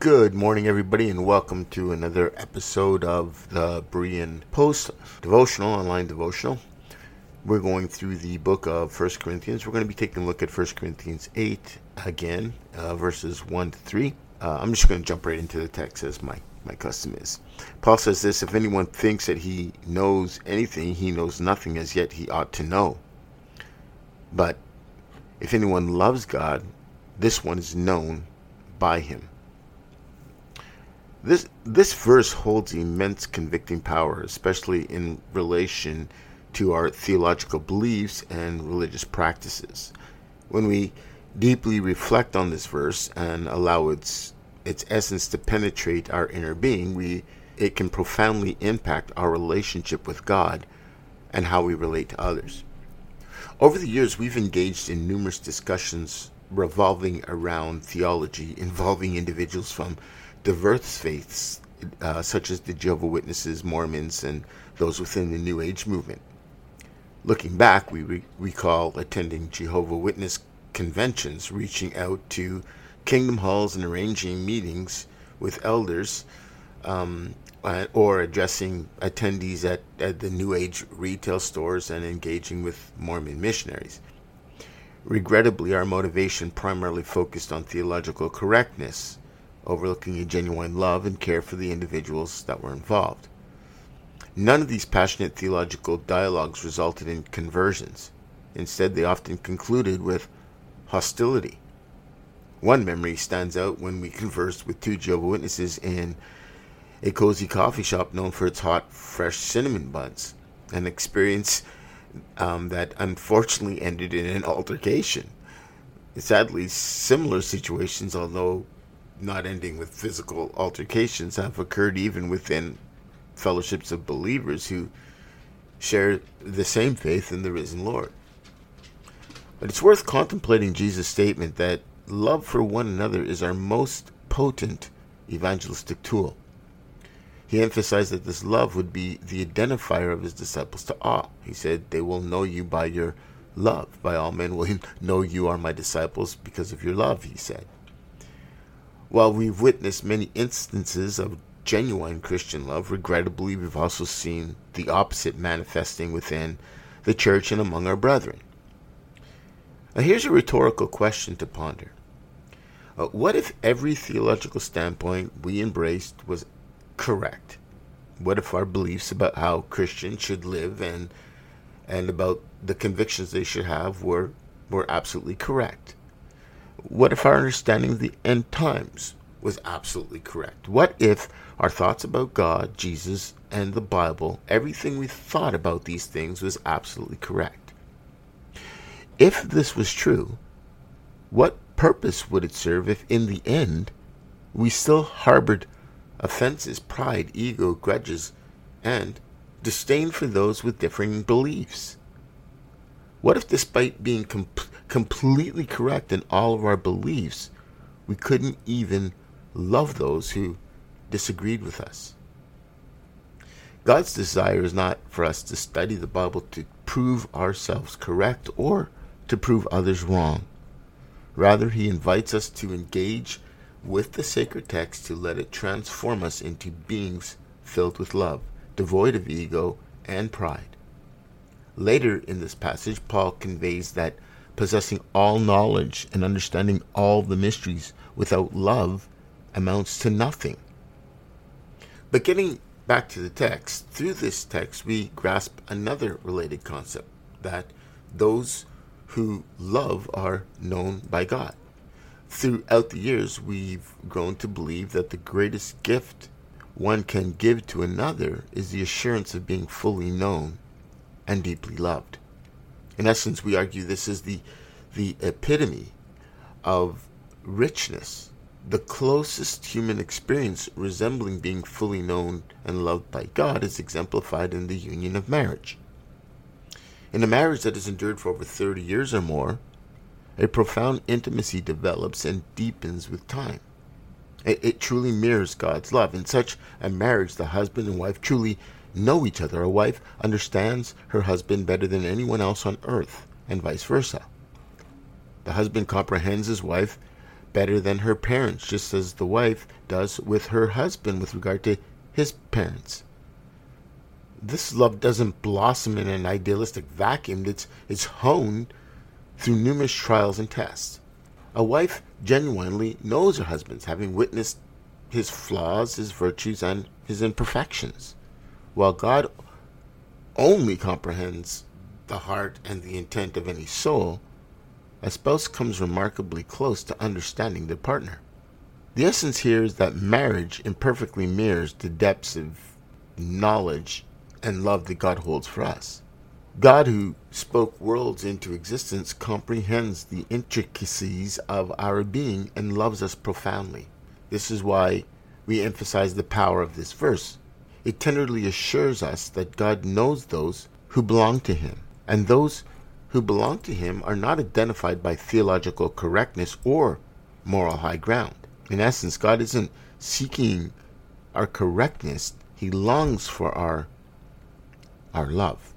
Good morning, everybody, and welcome to another episode of the Berean Post devotional, online devotional. We're going through the book of First Corinthians. We're going to be taking a look at First Corinthians 8 again, uh, verses 1 to 3. Uh, I'm just going to jump right into the text as my, my custom is. Paul says this If anyone thinks that he knows anything, he knows nothing as yet he ought to know. But if anyone loves God, this one is known by him. This this verse holds immense convicting power, especially in relation to our theological beliefs and religious practices. When we deeply reflect on this verse and allow its its essence to penetrate our inner being, we it can profoundly impact our relationship with God and how we relate to others. Over the years, we've engaged in numerous discussions revolving around theology involving individuals from diverse faiths, uh, such as the Jehovah Witnesses, Mormons, and those within the New Age movement. Looking back, we re- recall attending Jehovah Witness conventions, reaching out to kingdom halls and arranging meetings with elders, um, or addressing attendees at, at the New Age retail stores and engaging with Mormon missionaries. Regrettably, our motivation primarily focused on theological correctness overlooking a genuine love and care for the individuals that were involved. None of these passionate theological dialogues resulted in conversions. Instead, they often concluded with hostility. One memory stands out when we conversed with two Jehovah Witnesses in a cozy coffee shop known for its hot, fresh cinnamon buns, an experience um, that unfortunately ended in an altercation. Sadly, similar situations, although not ending with physical altercations have occurred even within fellowships of believers who share the same faith in the risen Lord. But it's worth contemplating Jesus' statement that love for one another is our most potent evangelistic tool. He emphasized that this love would be the identifier of his disciples to all. He said, They will know you by your love. By all men will know you are my disciples because of your love, he said. While we've witnessed many instances of genuine Christian love, regrettably, we've also seen the opposite manifesting within the church and among our brethren. Now, here's a rhetorical question to ponder uh, What if every theological standpoint we embraced was correct? What if our beliefs about how Christians should live and and about the convictions they should have were were absolutely correct? What if our understanding of the end times was absolutely correct? What if our thoughts about God, Jesus, and the Bible, everything we thought about these things was absolutely correct? If this was true, what purpose would it serve if in the end we still harbored offenses, pride, ego, grudges, and disdain for those with differing beliefs? What if, despite being com- completely correct in all of our beliefs, we couldn't even love those who disagreed with us? God's desire is not for us to study the Bible to prove ourselves correct or to prove others wrong. Rather, He invites us to engage with the sacred text to let it transform us into beings filled with love, devoid of ego and pride. Later in this passage, Paul conveys that possessing all knowledge and understanding all the mysteries without love amounts to nothing. But getting back to the text, through this text, we grasp another related concept that those who love are known by God. Throughout the years, we've grown to believe that the greatest gift one can give to another is the assurance of being fully known and deeply loved. In essence, we argue this is the, the epitome of richness, the closest human experience resembling being fully known and loved by God is exemplified in the union of marriage. In a marriage that has endured for over 30 years or more, a profound intimacy develops and deepens with time. It, it, truly mirrors God's love. In such a marriage, the husband and wife truly know each other. A wife understands her husband better than anyone else on earth, and vice versa. The husband comprehends his wife better than her parents, just as the wife does with her husband with regard to his parents. This love doesn't blossom in an idealistic vacuum, it's, it's honed through numerous trials and tests. A wife genuinely knows her husband, having witnessed his flaws, his virtues, and his imperfections, while God only comprehends the heart and the intent of any soul, a spouse comes remarkably close to understanding their partner. The essence here is that marriage imperfectly mirrors the depths of knowledge and love that God holds for us. God, who spoke worlds into existence, comprehends the intricacies of our being and loves us profoundly. This is why we emphasize the power of this verse. It tenderly assures us that God knows those who belong to Him, and those who belong to Him are not identified by theological correctness or moral high ground. In essence, God isn't seeking our correctness, He longs for our, our love.